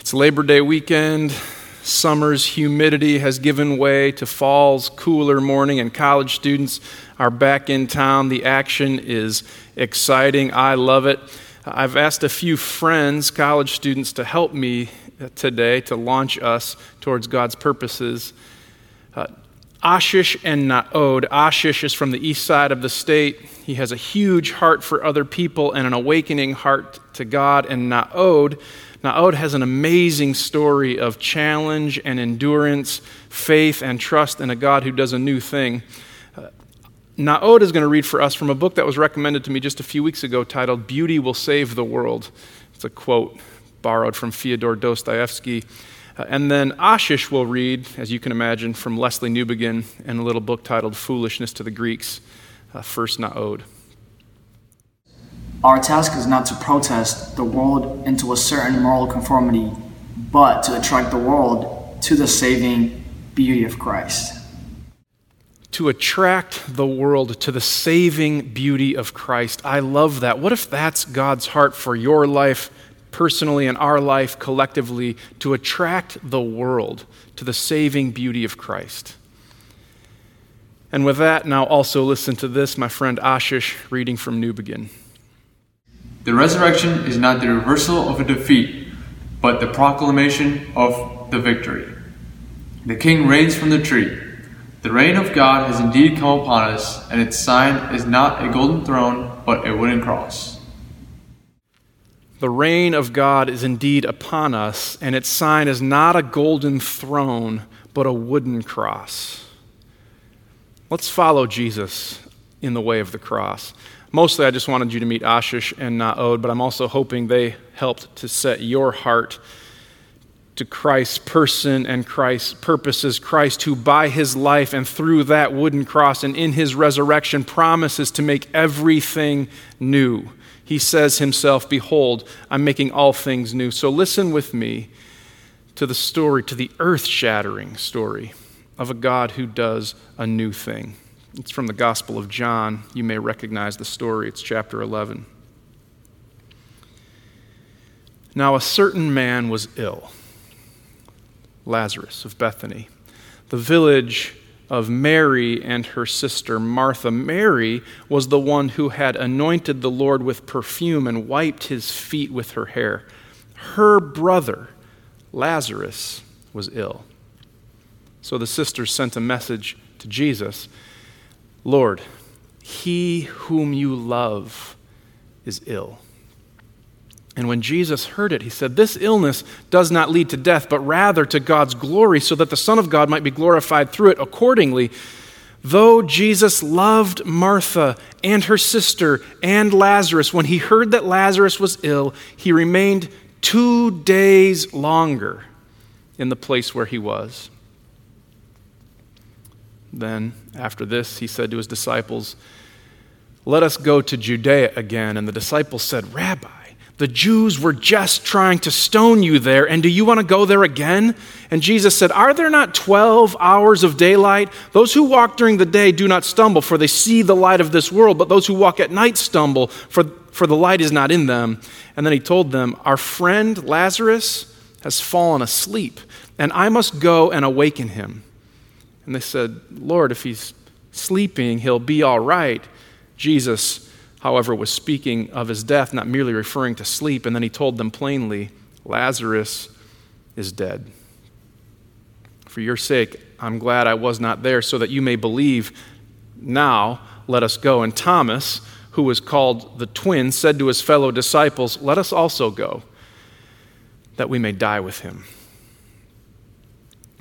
It's Labor Day weekend. Summer's humidity has given way to fall's cooler morning, and college students are back in town. The action is exciting. I love it. I've asked a few friends, college students, to help me today to launch us towards God's purposes. Uh, Ashish and Naod. Ashish is from the east side of the state. He has a huge heart for other people and an awakening heart to God. And Naod Naod has an amazing story of challenge and endurance, faith and trust in a God who does a new thing. Uh, Naod is going to read for us from a book that was recommended to me just a few weeks ago titled Beauty Will Save the World. It's a quote borrowed from Fyodor Dostoevsky. Uh, and then Ashish will read, as you can imagine, from Lesslie Newbigin in a little book titled Foolishness to the Greeks, uh, First Naod. Our task is not to protest the world into a certain moral conformity, but to attract the world to the saving beauty of Christ. To attract the world to the saving beauty of Christ. I love that. What if that's God's heart for your life personally and our life collectively? To attract the world to the saving beauty of Christ. And with that, now also listen to this, my friend Ashish reading from Newbigin. The resurrection is not the reversal of a defeat, but the proclamation of the victory. The king reigns from the tree. The reign of God has indeed come upon us, and its sign is not a golden throne, but a wooden cross. The reign of God is indeed upon us, and its sign is not a golden throne, but a wooden cross. Let's follow Jesus in the way of the cross. Mostly, I just wanted you to meet Ashish and Naod, but I'm also hoping they helped to set your heart to Christ's person and Christ's purposes. Christ, who by his life and through that wooden cross and in his resurrection promises to make everything new. He says himself, Behold, I'm making all things new. So listen with me to the story, to the earth shattering story of a God who does a new thing. It's from the Gospel of John. You may recognize the story. It's chapter 11. Now, a certain man was ill, Lazarus of Bethany, the village of Mary and her sister Martha. Mary was the one who had anointed the Lord with perfume and wiped his feet with her hair. Her brother, Lazarus, was ill. So the sisters sent a message to Jesus Lord, he whom you love is ill. And when Jesus heard it, he said, This illness does not lead to death, but rather to God's glory, so that the Son of God might be glorified through it. Accordingly, though Jesus loved Martha and her sister and Lazarus, when he heard that Lazarus was ill, he remained two days longer in the place where he was. Then, after this, he said to his disciples, Let us go to Judea again. And the disciples said, Rabbi, the Jews were just trying to stone you there, and do you want to go there again? And Jesus said, Are there not 12 hours of daylight? Those who walk during the day do not stumble, for they see the light of this world, but those who walk at night stumble, for, for the light is not in them. And then he told them, Our friend Lazarus has fallen asleep, and I must go and awaken him. And they said, Lord, if he's sleeping, he'll be all right. Jesus, however, was speaking of his death, not merely referring to sleep. And then he told them plainly, Lazarus is dead. For your sake, I'm glad I was not there, so that you may believe. Now, let us go. And Thomas, who was called the twin, said to his fellow disciples, Let us also go, that we may die with him.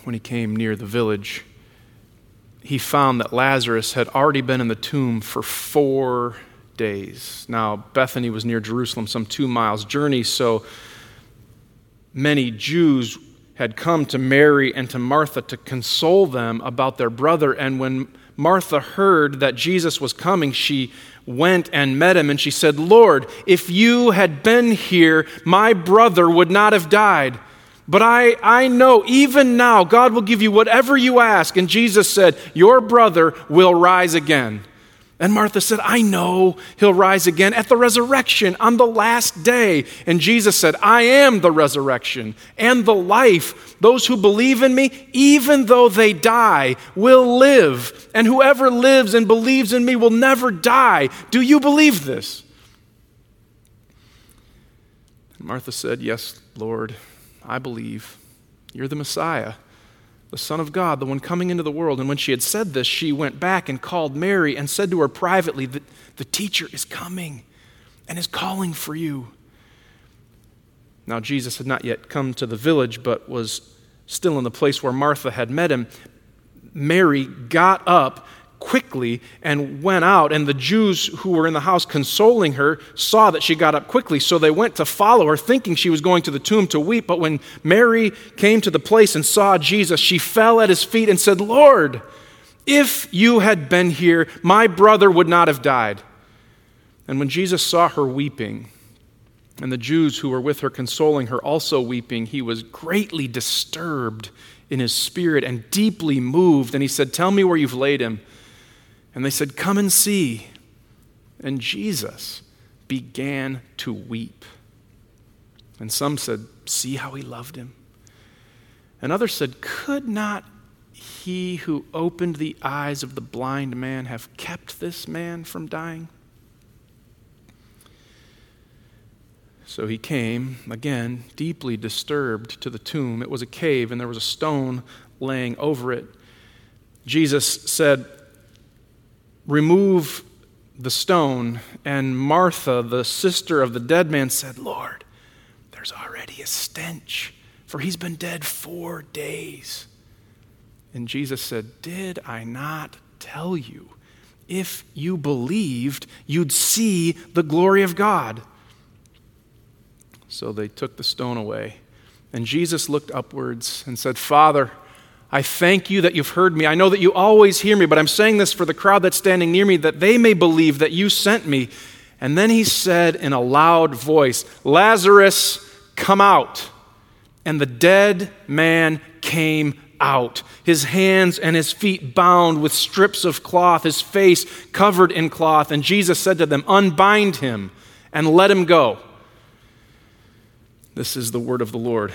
When he came near the village, he found that Lazarus had already been in the tomb for four days. Now, Bethany was near Jerusalem, some two miles' journey, so many Jews had come to Mary and to Martha to console them about their brother. And when Martha heard that Jesus was coming, she went and met him and she said, Lord, if you had been here, my brother would not have died. But I, I know even now God will give you whatever you ask. And Jesus said, Your brother will rise again. And Martha said, I know he'll rise again at the resurrection on the last day. And Jesus said, I am the resurrection and the life. Those who believe in me, even though they die, will live. And whoever lives and believes in me will never die. Do you believe this? Martha said, Yes, Lord, I believe. You're the Messiah the Son of God, the one coming into the world. And when she had said this, she went back and called Mary and said to her privately that the teacher is coming and is calling for you. Now, Jesus had not yet come to the village, but was still in the place where Martha had met him. Mary got up quickly and went out. And the Jews who were in the house consoling her saw that she got up quickly. So they went to follow her, thinking she was going to the tomb to weep. But when Mary came to the place and saw Jesus, she fell at his feet and said, Lord, if you had been here, my brother would not have died. And when Jesus saw her weeping, and the Jews who were with her consoling her also weeping, he was greatly disturbed in his spirit and deeply moved. And he said, Tell me where you've laid him. And they said, Come and see. And Jesus began to weep. And some said, See how he loved him. And others said, Could not he who opened the eyes of the blind man have kept this man from dying? So he came, again, deeply disturbed to the tomb. It was a cave, and there was a stone laying over it. Jesus said, remove the stone. And Martha, the sister of the dead man, said, Lord, there's already a stench, for he's been dead four days. And Jesus said, Did I not tell you? If you believed, you'd see the glory of God. So they took the stone away. And Jesus looked upwards and said, Father, I thank you that you've heard me. I know that you always hear me, but I'm saying this for the crowd that's standing near me, that they may believe that you sent me. And then he said in a loud voice, Lazarus, come out. And the dead man came out, his hands and his feet bound with strips of cloth, his face covered in cloth. And Jesus said to them, Unbind him and let him go. This is the word of the Lord.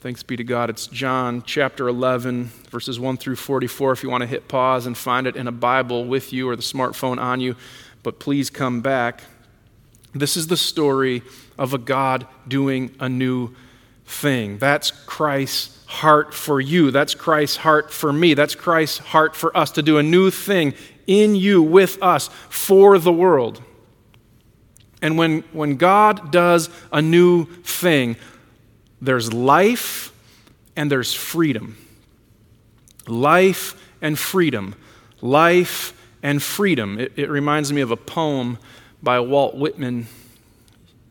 Thanks be to God. It's John chapter 11, verses 1 through 44. If you want to hit pause and find it in a Bible with you or the smartphone on you, but please come back. This is the story of a God doing a new thing. That's Christ's heart for you. That's Christ's heart for me. That's Christ's heart for us to do a new thing in you, with us, for the world. And when, when God does a new thing, there's life and there's freedom. Life and freedom. Life and freedom. It, it, reminds me of a poem by Walt Whitman.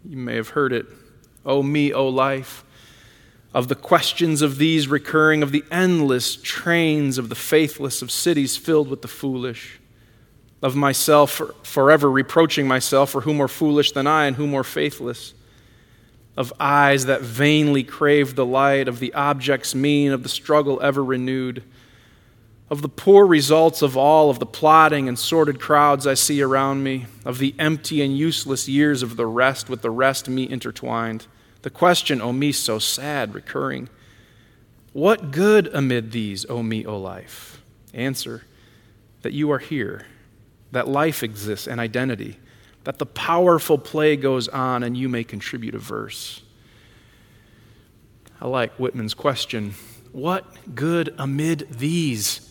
You may have heard it. Oh, me, oh, life. Of the questions of these recurring, of the endless trains of the faithless, of cities filled with the foolish. Of myself forever reproaching myself for who more foolish than I and who more faithless of eyes that vainly crave the light, of the object's mean, of the struggle ever renewed, of the poor results of all of the plotting and sordid crowds I see around me, of the empty and useless years of the rest with the rest me intertwined. The question, O me, so sad, recurring. What good amid these, O me, O life? Answer, that you are here, that life exists and identity that the powerful play goes on and you may contribute a verse. I like Whitman's question What good amid these?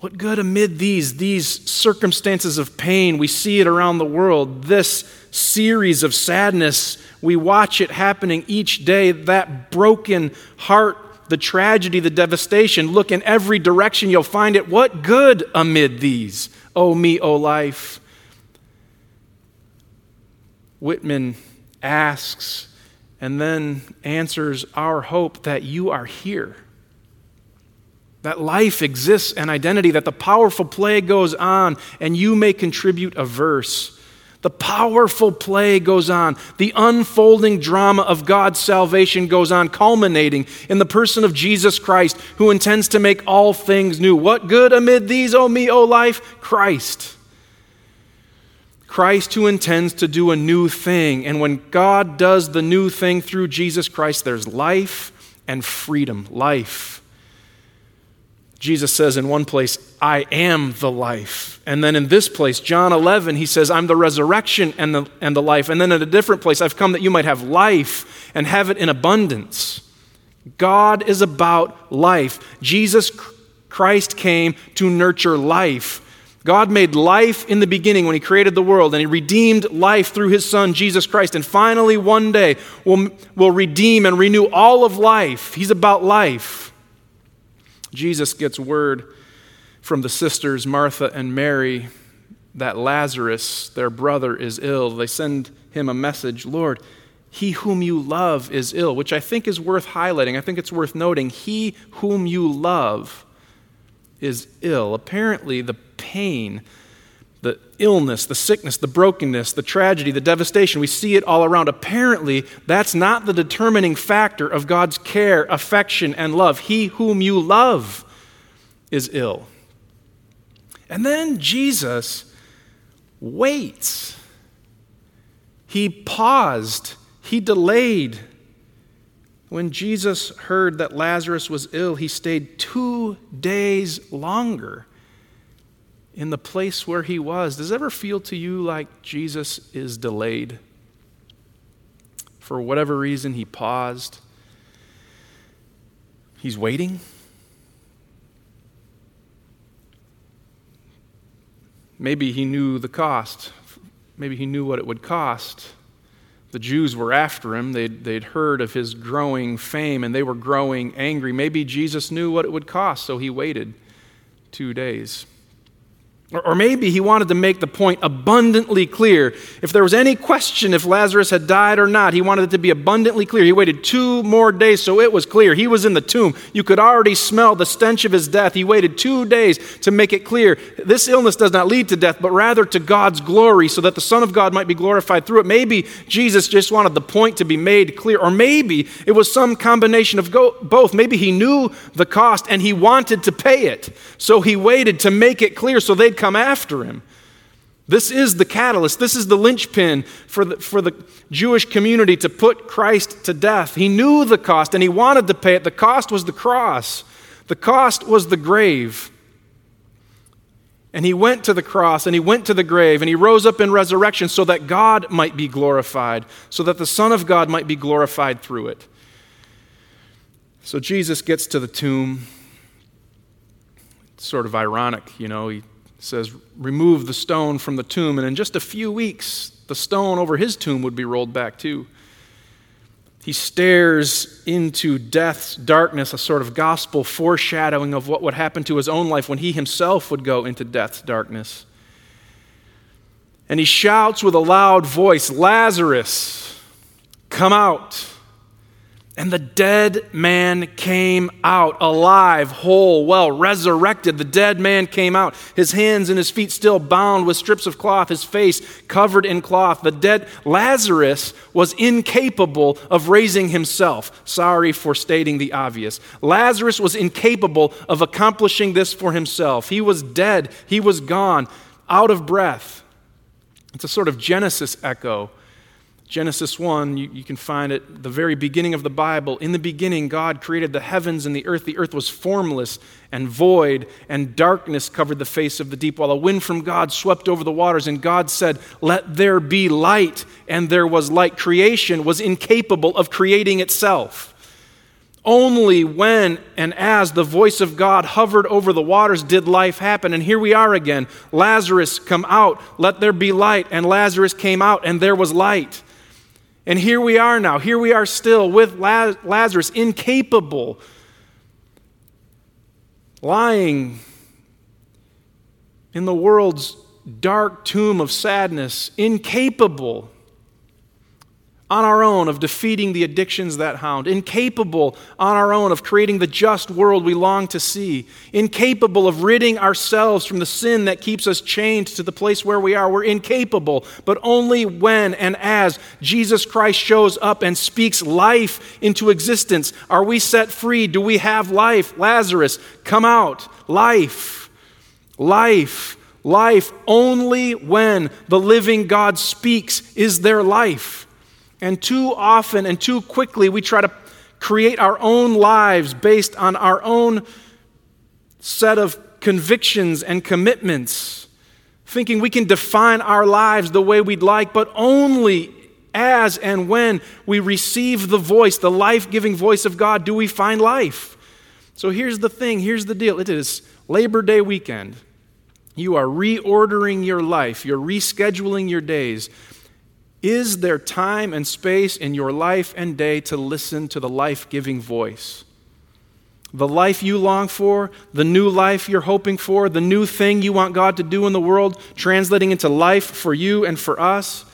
What good amid these, these circumstances of pain? We see it around the world. This series of sadness, we watch it happening each day. That broken heart, the tragedy, the devastation. Look in every direction, you'll find it. What good amid these? Oh, me, oh, life. Whitman asks and then answers our hope that you are here. That life exists and identity, that the powerful play goes on, and you may contribute a verse. The powerful play goes on. The unfolding drama of God's salvation goes on, culminating in the person of Jesus Christ, who intends to make all things new. What good amid these, O me, O life? Christ. Christ who intends to do a new thing. And when God does the new thing through Jesus Christ, there's life and freedom. Life. Jesus says in one place, I am the life. And then in this place, John 11, he says, I'm the resurrection and the, and the life. And then in a different place, I've come that you might have life and have it in abundance. God is about life. Jesus Christ came to nurture life. God made life in the beginning when He created the world, and He redeemed life through His Son, Jesus Christ. And finally, one day, will will redeem and renew all of life. He's about life. Jesus gets word from the sisters, Martha and Mary, that Lazarus, their brother, is ill. They send him a message Lord, he whom you love is ill, which I think is worth highlighting. I think it's worth noting. He whom you love is ill. Apparently, the pain, the illness, the sickness, the brokenness, the tragedy, the devastation, we see it all around. Apparently, that's not the determining factor of God's care, affection, and love. He whom you love is ill. And then Jesus waits. He paused he delayed. When Jesus heard that Lazarus was ill, he stayed two days longer in the place where he was. Does it ever feel to you like Jesus is delayed? For whatever reason, he paused. He's waiting. Maybe he knew the cost. Maybe he knew what it would cost the Jews were after him. They'd, they'd heard of his growing fame and they were growing angry. Maybe Jesus knew what it would cost, so he waited two days. Or maybe he wanted to make the point abundantly clear. If there was any question if Lazarus had died or not, he wanted it to be abundantly clear. He waited two more days so it was clear. He was in the tomb. You could already smell the stench of his death. He waited two days to make it clear this illness does not lead to death, but rather to God's glory so that the Son of God might be glorified through it. Maybe Jesus just wanted the point to be made clear. Or maybe it was some combination of both. Maybe he knew the cost and he wanted to pay it. So he waited to make it clear so they'd come after him. This is the catalyst. This is the linchpin for the, for the Jewish community to put Christ to death. He knew the cost and he wanted to pay it. The cost was the cross, the cost was the grave. And he went to the cross and he went to the grave and he rose up in resurrection so that God might be glorified, so that the Son of God might be glorified through it. So Jesus gets to the tomb. It's sort of ironic, you know. He says, Remove the stone from the tomb, and in just a few weeks, the stone over his tomb would be rolled back too. He stares into death's darkness, a sort of gospel foreshadowing of what would happen to his own life when he himself would go into death's darkness. And he shouts with a loud voice, Lazarus, come out. And the dead man came out alive, whole, well, resurrected. The dead man came out, his hands and his feet still bound with strips of cloth, his face covered in cloth. The dead Lazarus was incapable of raising himself. Sorry for stating the obvious. Lazarus was incapable of accomplishing this for himself. He was dead, he was gone, out of breath. It's a sort of Genesis echo Genesis 1, you, you, can find it, the very beginning of the Bible. In the beginning, God created the heavens and the earth. The earth was formless and void, and darkness covered the face of the deep, while a wind from God swept over the waters. And God said, Let there be light. And there was light. Creation was incapable of creating itself. Only when and as the voice of God hovered over the waters did life happen. And here we are again. Lazarus, come out. Let there be light. And Lazarus came out, and there was light. And here we are now. Here we are still with Lazarus, incapable, lying in the world's dark tomb of sadness, incapable on our own of defeating the addictions that hound, incapable on our own of creating the just world we long to see, incapable of ridding ourselves from the sin that keeps us chained to the place where we are. We're incapable, but only when and as Jesus Christ shows up and speaks life into existence are we set free. Do we have life? Lazarus, come out. Life, life, Life only when the living God speaks is there life. And too often and too quickly we try to create our own lives based on our own set of convictions and commitments, thinking we can define our lives the way we'd like, but only as and when we receive the voice, the life giving voice of God, do we find life. So here's the thing here's the deal it is Labor Day weekend. You are reordering your life, you're rescheduling your days. Is there time and space in your life and day to listen to the life giving voice? The life you long for, the new life you're hoping for, the new thing you want God to do in the world, translating into life for you and for us,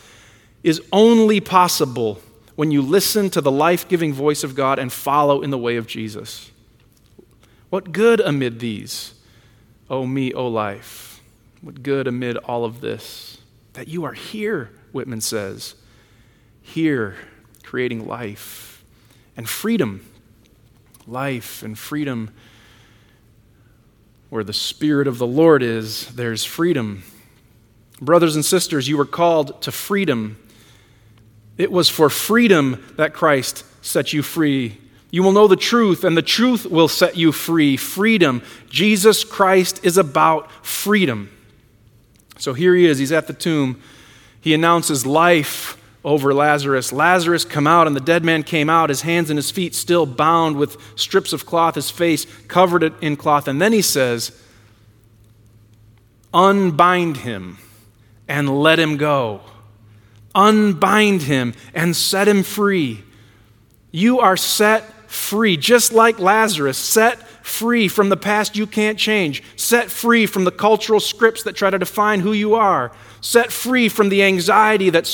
is only possible when you listen to the life giving voice of God and follow in the way of Jesus. What good amid these, O me, O life? What good amid all of this? That you are here, Whitman says. Here, creating life and freedom. Life and freedom. Where the Spirit of the Lord is, there's freedom. Brothers and sisters, you were called to freedom. It was for freedom that Christ set you free. You will know the truth, and the truth will set you free. Freedom. Jesus Christ is about freedom. So here he is, he's at the tomb. He announces life over Lazarus. Lazarus, come out, and the dead man came out, his hands and his feet still bound with strips of cloth, his face covered in cloth. And then he says, Unbind him and let him go. Unbind him and set him free. You are set free, just like Lazarus, set free from the past you can't change, set free from the cultural scripts that try to define who you are, set free from the anxiety that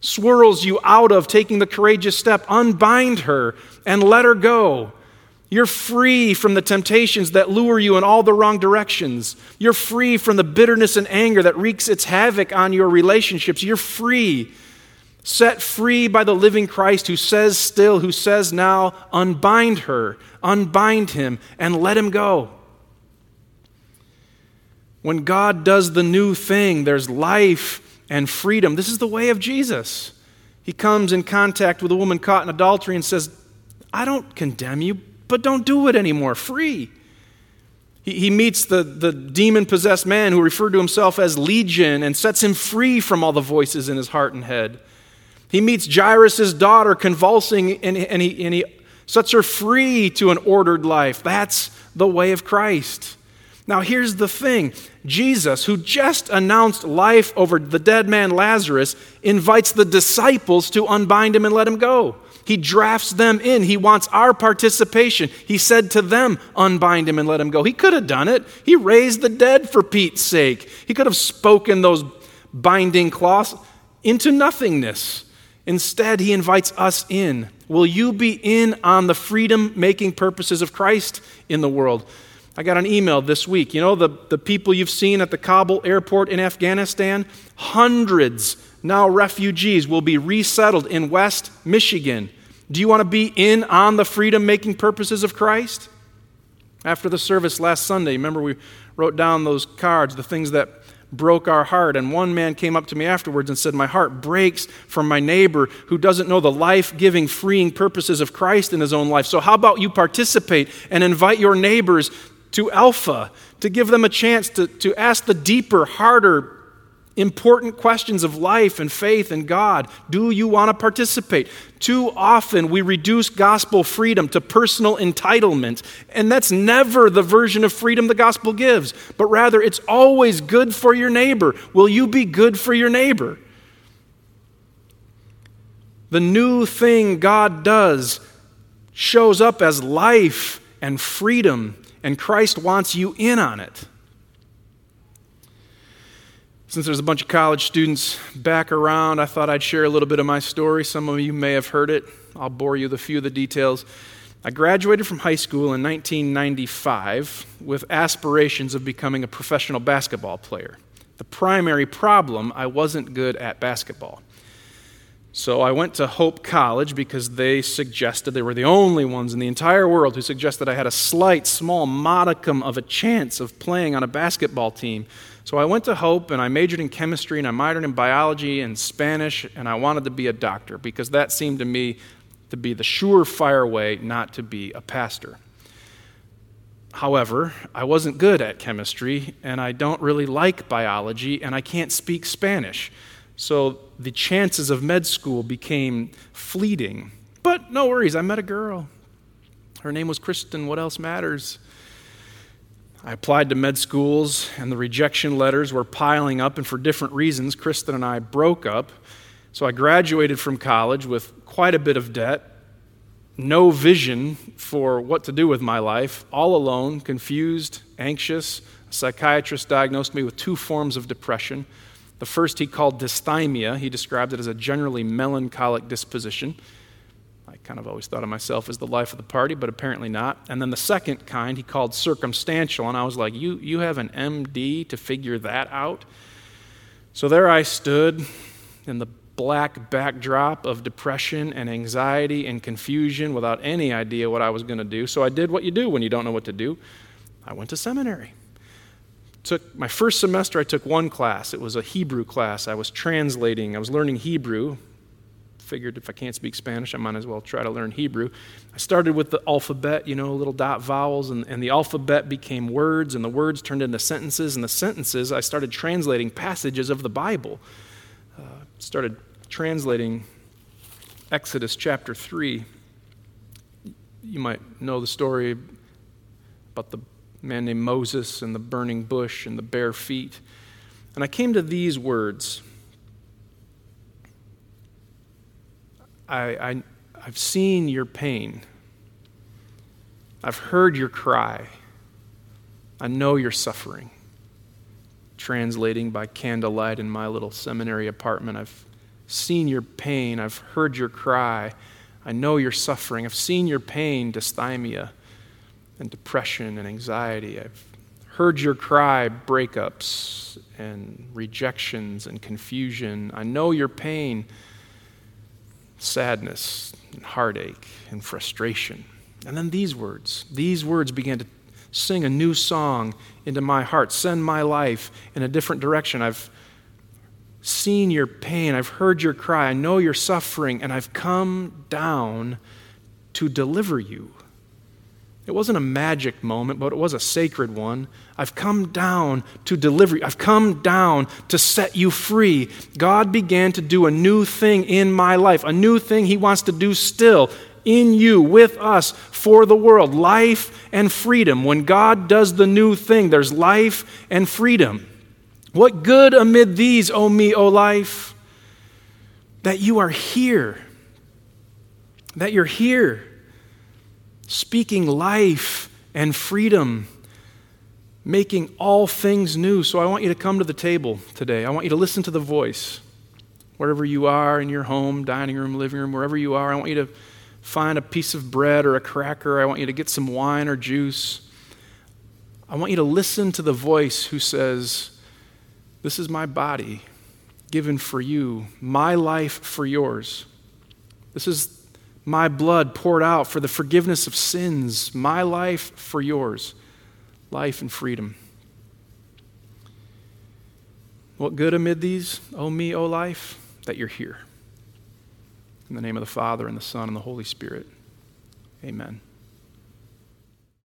swirls you out of taking the courageous step. Unbind her and let her go. You're free from the temptations that lure you in all the wrong directions. You're free from the bitterness and anger that wreaks its havoc on your relationships. You're free set free by the living Christ who says still, who says now, unbind her, unbind him, and let him go. When God does the new thing, there's life and freedom. This is the way of Jesus. He comes in contact with a woman caught in adultery and says, I don't condemn you, but don't do it anymore. Free. He, he meets the, the demon possessed man who referred to himself as Legion and sets him free from all the voices in his heart and head. He meets Jairus' daughter convulsing, and, and, he, and he sets her free to an ordered life. That's the way of Christ. Now, here's the thing Jesus, who just announced life over the dead man Lazarus, invites the disciples to unbind him and let him go. He drafts them in. He wants our participation. He said to them, Unbind him and let him go. He could have done it. He raised the dead for Pete's sake. He could have spoken those binding cloths into nothingness. Instead, he invites us in. Will you be in on the freedom making purposes of Christ in the world? I got an email this week. You know, the, the people you've seen at the Kabul airport in Afghanistan? Hundreds now refugees will be resettled in West Michigan. Do you want to be in on the freedom making purposes of Christ? After the service last Sunday, remember we wrote down those cards, the things that broke our heart. And one man came up to me afterwards and said, My heart breaks from my neighbor who doesn't know the life giving, freeing purposes of Christ in his own life. So, how about you participate and invite your neighbors to Alpha to give them a chance to, to ask the deeper, harder, important questions of life and faith and God. Do you want to participate? Too often we reduce gospel freedom to personal entitlement, and that's never the version of freedom the gospel gives, but rather it's always good for your neighbor. Will you be good for your neighbor? The new thing God does shows up as life and freedom, and Christ wants you in on it. Since there's a bunch of college students back around, I thought I'd share a little bit of my story. Some of you may have heard it. I'll bore you with a few of the details. I graduated from high school in 1995 with aspirations of becoming a professional basketball player. The primary problem, I wasn't good at basketball. So I went to Hope College because they suggested they were the only ones in the entire world who suggested I had a slight, small modicum of a chance of playing on a basketball team. So I went to Hope and I majored in chemistry and I minored in biology and Spanish and I wanted to be a doctor because that seemed to me to be the surefire way not to be a pastor. However, I wasn't good at chemistry and I don't really like biology and I can't speak Spanish. So the chances of med school became fleeting. But no worries, I met a girl. Her name was Kristen. What else matters? I applied to med schools, and the rejection letters were piling up, and for different reasons, Kristen and I broke up. So I graduated from college with quite a bit of debt, no vision for what to do with my life, all alone, confused, anxious. A psychiatrist diagnosed me with two forms of depression. The first he called dysthymia, he described it as a generally melancholic disposition. I kind of always thought of myself as the life of the party, but apparently not. And then the second kind he called circumstantial, and I was like, You, you have an MD to figure that out? So there I stood in the black backdrop of depression and anxiety and confusion without any idea what I was going to do. So I did what you do when you don't know what to do. I went to seminary. Took my first semester I took one class. It was a Hebrew class. I was translating. I was learning Hebrew figured if I can't speak Spanish, I might as well try to learn Hebrew. I started with the alphabet, you know, little dot vowels, and, and the alphabet became words, and the words turned into sentences, and the sentences, I started translating passages of the Bible. Uh, started translating Exodus chapter 3. You might know the story about the man named Moses and the burning bush and the bare feet. And I came to these words I, I, I've seen your pain. I've heard your cry. I know you're suffering. Translating by candlelight in my little seminary apartment, I've seen your pain. I've heard your cry. I know you're suffering. I've seen your pain, dysthymia, and depression and anxiety. I've heard your cry, breakups and rejections and confusion. I know your pain sadness and heartache and frustration. And then these words, these words began to sing a new song into my heart, send my life in a different direction. I've seen your pain, I've heard your cry, I know you're suffering, and I've come down to deliver you. It wasn't a magic moment, but it was a sacred one. I've come down to deliver you. I've come down to set you free. God began to do a new thing in my life, a new thing He wants to do still in you, with us, for the world. Life and freedom. When God does the new thing, there's life and freedom. What good amid these, O me, O life? That you are here. That you're here speaking life and freedom, making all things new. So I want you to come to the table today. I want you to listen to the voice. Wherever you are in your home, dining room, living room, wherever you are, I want you to find a piece of bread or a cracker. I want you to get some wine or juice. I want you to listen to the voice who says, This is my body given for you, my life for yours. This is my blood poured out for the forgiveness of sins, my life for yours, life and freedom. What good amid these, O me, O life, that you're here. In the name of the Father, and the Son, and the Holy Spirit. Amen.